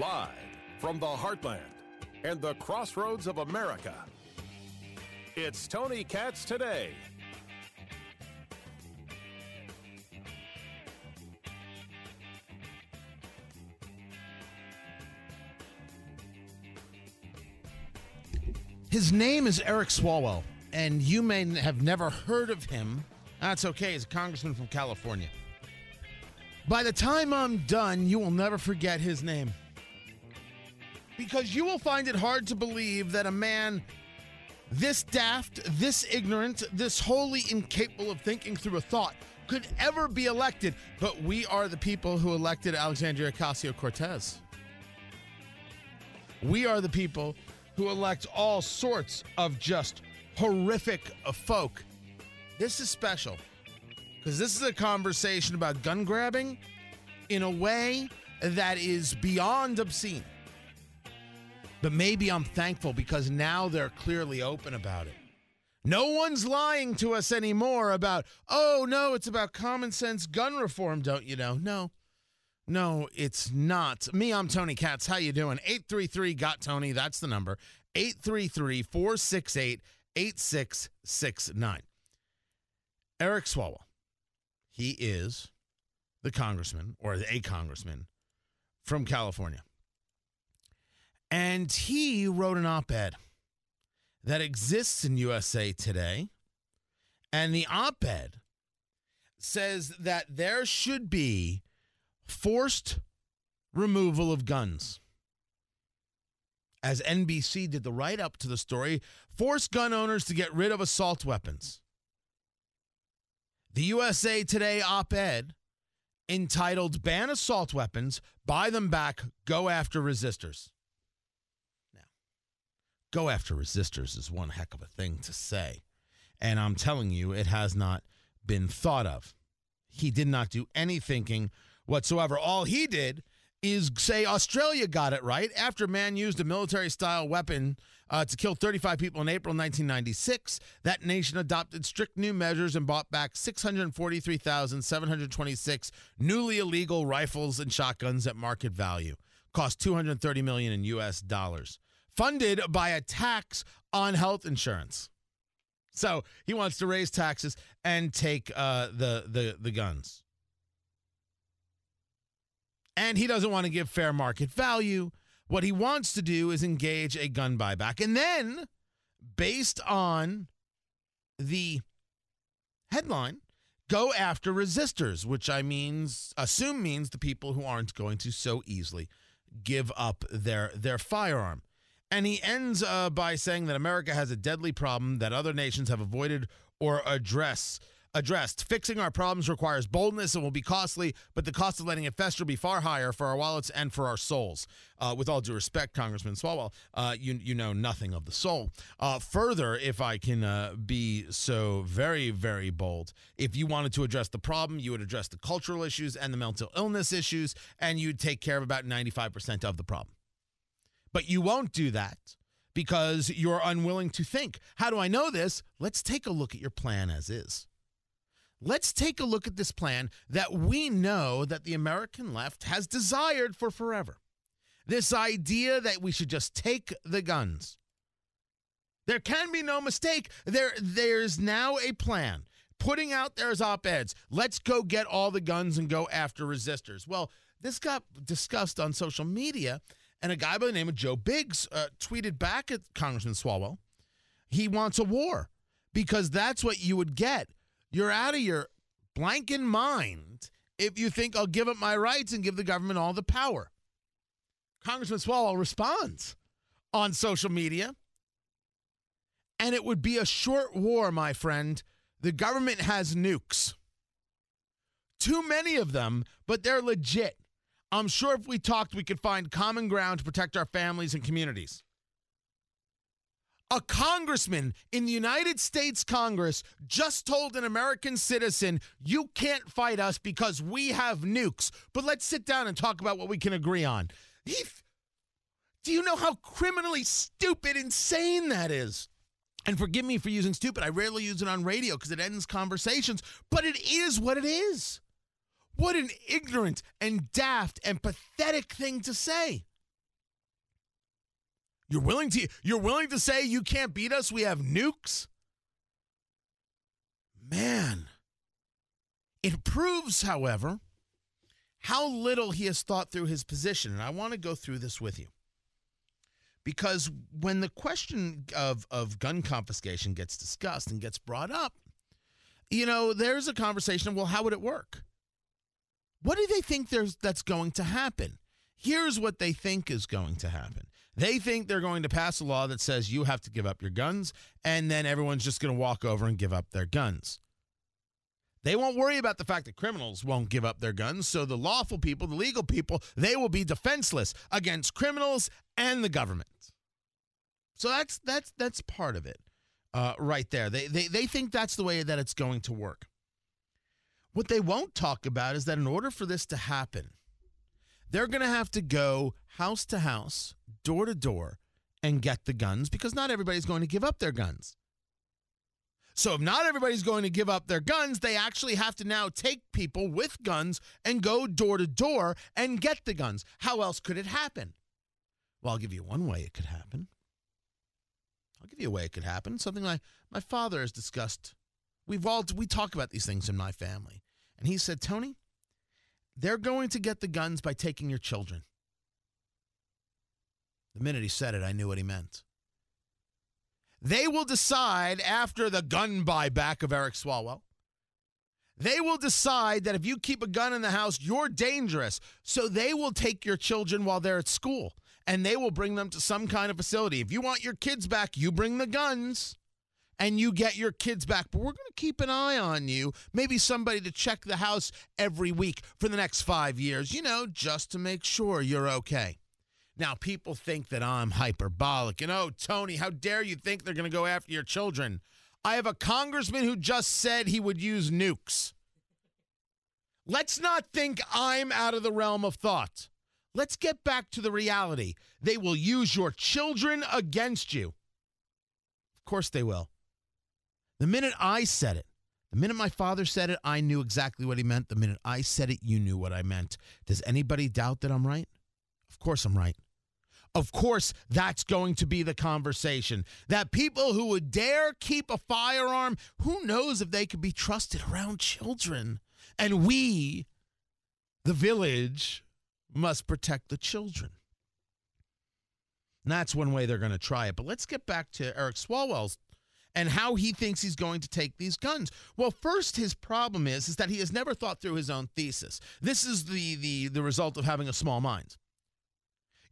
Live from the heartland and the crossroads of America, it's Tony Katz today. His name is Eric Swalwell, and you may have never heard of him. That's okay. He's a congressman from California. By the time I'm done, you will never forget his name. Because you will find it hard to believe that a man this daft, this ignorant, this wholly incapable of thinking through a thought could ever be elected. But we are the people who elected Alexandria Ocasio Cortez. We are the people who elect all sorts of just horrific folk. This is special because this is a conversation about gun grabbing in a way that is beyond obscene. But maybe I'm thankful because now they're clearly open about it. No one's lying to us anymore about, oh, no, it's about common sense gun reform, don't you know? No. No, it's not. Me, I'm Tony Katz. How you doing? 833 got Tony. That's the number. 833 468 8669. Eric Swalwell. He is the congressman or a congressman from California. And he wrote an op ed that exists in USA Today. And the op ed says that there should be forced removal of guns. As NBC did the write up to the story, force gun owners to get rid of assault weapons. The USA Today op ed entitled Ban Assault Weapons, Buy Them Back, Go After Resisters. Go after resisters is one heck of a thing to say. And I'm telling you, it has not been thought of. He did not do any thinking whatsoever. All he did is say Australia got it right after man used a military style weapon uh, to kill 35 people in April 1996. That nation adopted strict new measures and bought back 643,726 newly illegal rifles and shotguns at market value. Cost 230 million in US dollars. Funded by a tax on health insurance. So he wants to raise taxes and take uh, the, the the guns and he doesn't want to give fair market value. What he wants to do is engage a gun buyback. And then, based on the headline, go after resisters, which I means assume means the people who aren't going to so easily give up their their firearm. And he ends uh, by saying that America has a deadly problem that other nations have avoided or address addressed. Fixing our problems requires boldness and will be costly, but the cost of letting it fester will be far higher for our wallets and for our souls. Uh, with all due respect, Congressman Swalwell, uh, you you know nothing of the soul. Uh, further, if I can uh, be so very very bold, if you wanted to address the problem, you would address the cultural issues and the mental illness issues, and you'd take care of about ninety five percent of the problem. But you won't do that because you're unwilling to think. How do I know this? Let's take a look at your plan as is. Let's take a look at this plan that we know that the American left has desired for forever. This idea that we should just take the guns. There can be no mistake. There, there's now a plan putting out there as op eds. Let's go get all the guns and go after resisters. Well, this got discussed on social media, and a guy by the name of Joe Biggs uh, tweeted back at Congressman Swalwell. He wants a war because that's what you would get you're out of your blanking mind if you think I'll give up my rights and give the government all the power. Congressman Swalwell responds on social media. And it would be a short war, my friend. The government has nukes. Too many of them, but they're legit. I'm sure if we talked, we could find common ground to protect our families and communities. A congressman in the United States Congress just told an American citizen, You can't fight us because we have nukes. But let's sit down and talk about what we can agree on. do you know how criminally stupid, insane that is? And forgive me for using stupid. I rarely use it on radio because it ends conversations, but it is what it is. What an ignorant and daft and pathetic thing to say. You're willing to you're willing to say you can't beat us? We have nukes? Man. It proves, however, how little he has thought through his position. And I want to go through this with you. Because when the question of, of gun confiscation gets discussed and gets brought up, you know, there's a conversation of, well, how would it work? What do they think there's that's going to happen? Here's what they think is going to happen. They think they're going to pass a law that says you have to give up your guns, and then everyone's just going to walk over and give up their guns. They won't worry about the fact that criminals won't give up their guns. So the lawful people, the legal people, they will be defenseless against criminals and the government. So that's that's that's part of it, uh, right there. They, they they think that's the way that it's going to work. What they won't talk about is that in order for this to happen, they're going to have to go house to house, door to door, and get the guns because not everybody's going to give up their guns. So if not everybody's going to give up their guns, they actually have to now take people with guns and go door to door and get the guns. How else could it happen? Well, I'll give you one way it could happen. I'll give you a way it could happen. Something like my father has discussed. We've all we talk about these things in my family. And he said, "Tony, they're going to get the guns by taking your children." The minute he said it, I knew what he meant. They will decide after the gun buyback of Eric Swalwell. They will decide that if you keep a gun in the house, you're dangerous. So they will take your children while they're at school and they will bring them to some kind of facility. If you want your kids back, you bring the guns and you get your kids back. But we're going to keep an eye on you. Maybe somebody to check the house every week for the next five years, you know, just to make sure you're okay. Now, people think that I'm hyperbolic. And oh, Tony, how dare you think they're going to go after your children? I have a congressman who just said he would use nukes. Let's not think I'm out of the realm of thought. Let's get back to the reality. They will use your children against you. Of course they will. The minute I said it, the minute my father said it, I knew exactly what he meant. The minute I said it, you knew what I meant. Does anybody doubt that I'm right? Of course I'm right. Of course, that's going to be the conversation. That people who would dare keep a firearm, who knows if they could be trusted around children? And we, the village, must protect the children. And that's one way they're going to try it. But let's get back to Eric Swalwell's and how he thinks he's going to take these guns. Well, first, his problem is, is that he has never thought through his own thesis. This is the, the, the result of having a small mind.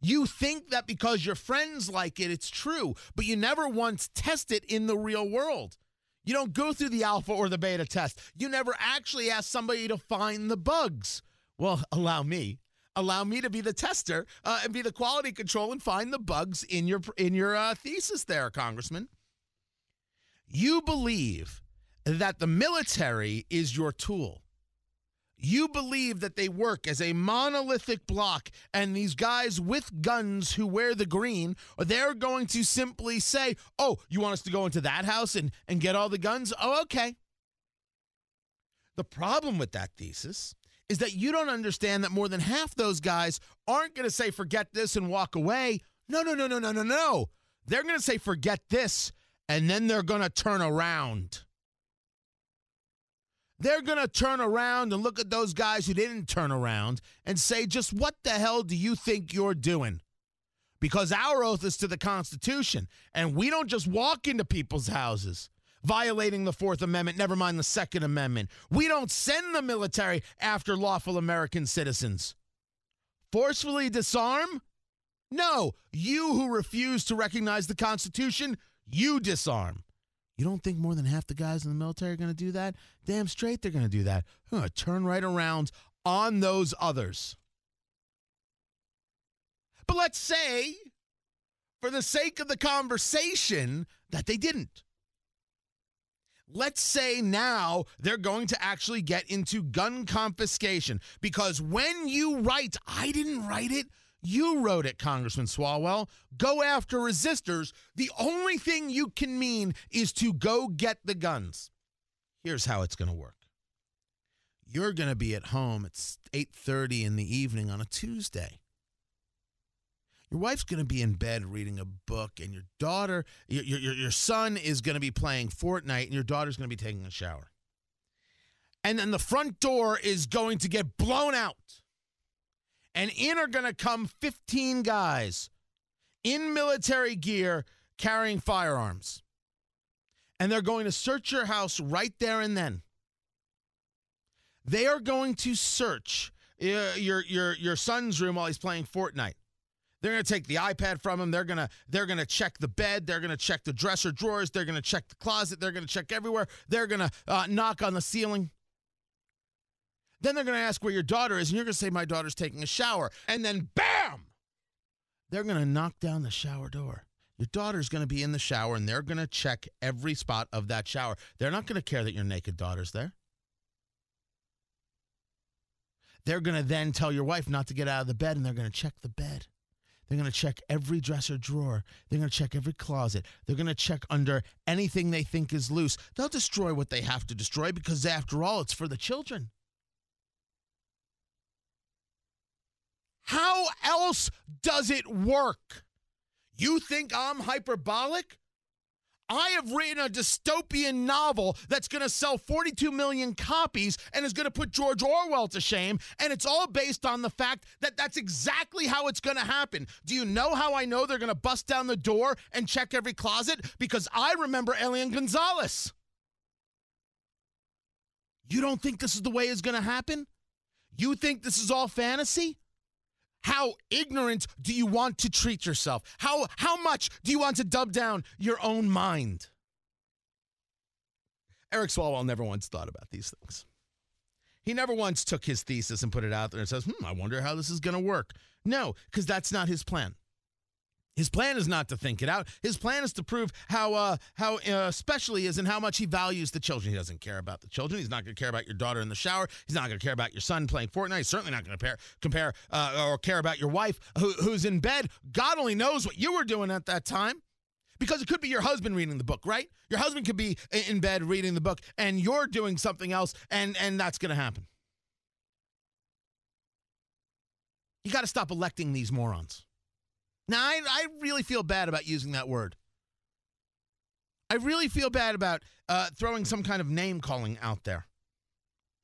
You think that because your friends like it, it's true, but you never once test it in the real world. You don't go through the alpha or the beta test. You never actually ask somebody to find the bugs. Well, allow me. Allow me to be the tester uh, and be the quality control and find the bugs in your in your uh, thesis there, Congressman. You believe that the military is your tool. You believe that they work as a monolithic block and these guys with guns who wear the green they're going to simply say oh you want us to go into that house and, and get all the guns? Oh okay. The problem with that thesis is that you don't understand that more than half those guys aren't going to say forget this and walk away. No no no no no no no. They're going to say forget this and then they're going to turn around they're going to turn around and look at those guys who didn't turn around and say, just what the hell do you think you're doing? Because our oath is to the Constitution, and we don't just walk into people's houses violating the Fourth Amendment, never mind the Second Amendment. We don't send the military after lawful American citizens. Forcefully disarm? No, you who refuse to recognize the Constitution, you disarm. You don't think more than half the guys in the military are going to do that? Damn straight they're going to do that. They're going to turn right around on those others. But let's say, for the sake of the conversation, that they didn't. Let's say now they're going to actually get into gun confiscation because when you write, I didn't write it, you wrote it, Congressman Swalwell. Go after resisters. The only thing you can mean is to go get the guns. Here's how it's going to work. You're going to be at home. It's 8:30 in the evening on a Tuesday. Your wife's going to be in bed reading a book, and your daughter, your, your, your son is going to be playing Fortnite, and your daughter's going to be taking a shower. And then the front door is going to get blown out. And in are going to come 15 guys in military gear carrying firearms. And they're going to search your house right there and then. They are going to search uh, your your your son's room while he's playing Fortnite. They're going to take the iPad from him. They're going to they're going to check the bed. They're going to check the dresser drawers. They're going to check the closet. They're going to check everywhere. They're going to uh, knock on the ceiling. Then they're going to ask where your daughter is, and you're going to say my daughter's taking a shower. And then bam, they're going to knock down the shower door. Your daughter's going to be in the shower, and they're going to check every spot of that shower. They're not going to care that your naked daughter's there. They're going to then tell your wife not to get out of the bed, and they're going to check the bed. They're going to check every dresser drawer. They're going to check every closet. They're going to check under anything they think is loose. They'll destroy what they have to destroy because, after all, it's for the children. How else does it work? You think I'm hyperbolic? I have written a dystopian novel that's going to sell 42 million copies and is going to put George Orwell to shame. And it's all based on the fact that that's exactly how it's going to happen. Do you know how I know they're going to bust down the door and check every closet? Because I remember Elian Gonzalez. You don't think this is the way it's going to happen? You think this is all fantasy? How ignorant do you want to treat yourself? How, how much do you want to dub down your own mind? Eric Swalwell never once thought about these things. He never once took his thesis and put it out there and says, hmm, I wonder how this is going to work. No, because that's not his plan. His plan is not to think it out. His plan is to prove how uh, how uh, special he is and how much he values the children. He doesn't care about the children. He's not going to care about your daughter in the shower. He's not going to care about your son playing Fortnite. He's certainly not going to compare uh, or care about your wife who, who's in bed. God only knows what you were doing at that time. Because it could be your husband reading the book, right? Your husband could be in bed reading the book, and you're doing something else, and and that's going to happen. You got to stop electing these morons. Now, I, I really feel bad about using that word. I really feel bad about uh, throwing some kind of name calling out there.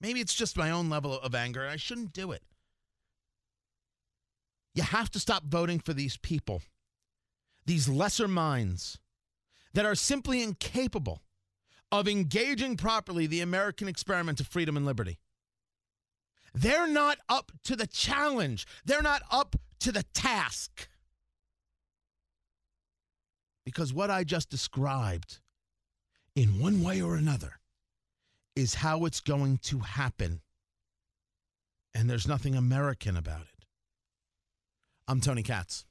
Maybe it's just my own level of anger. I shouldn't do it. You have to stop voting for these people, these lesser minds that are simply incapable of engaging properly the American experiment of freedom and liberty. They're not up to the challenge, they're not up to the task. Because what I just described, in one way or another, is how it's going to happen. And there's nothing American about it. I'm Tony Katz.